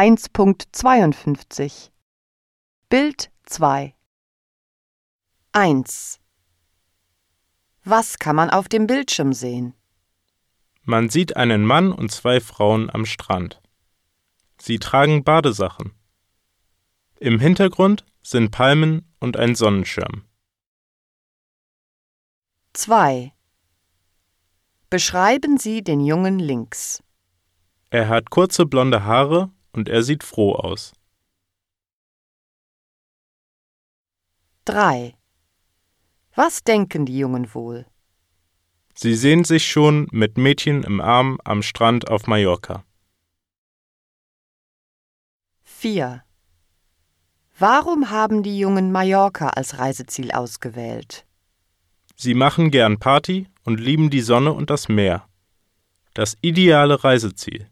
1.52 Bild 2 1 Was kann man auf dem Bildschirm sehen? Man sieht einen Mann und zwei Frauen am Strand. Sie tragen Badesachen. Im Hintergrund sind Palmen und ein Sonnenschirm. 2 Beschreiben Sie den Jungen links. Er hat kurze blonde Haare und er sieht froh aus. 3 Was denken die Jungen wohl? Sie sehen sich schon mit Mädchen im Arm am Strand auf Mallorca. 4 Warum haben die Jungen Mallorca als Reiseziel ausgewählt? Sie machen gern Party und lieben die Sonne und das Meer. Das ideale Reiseziel.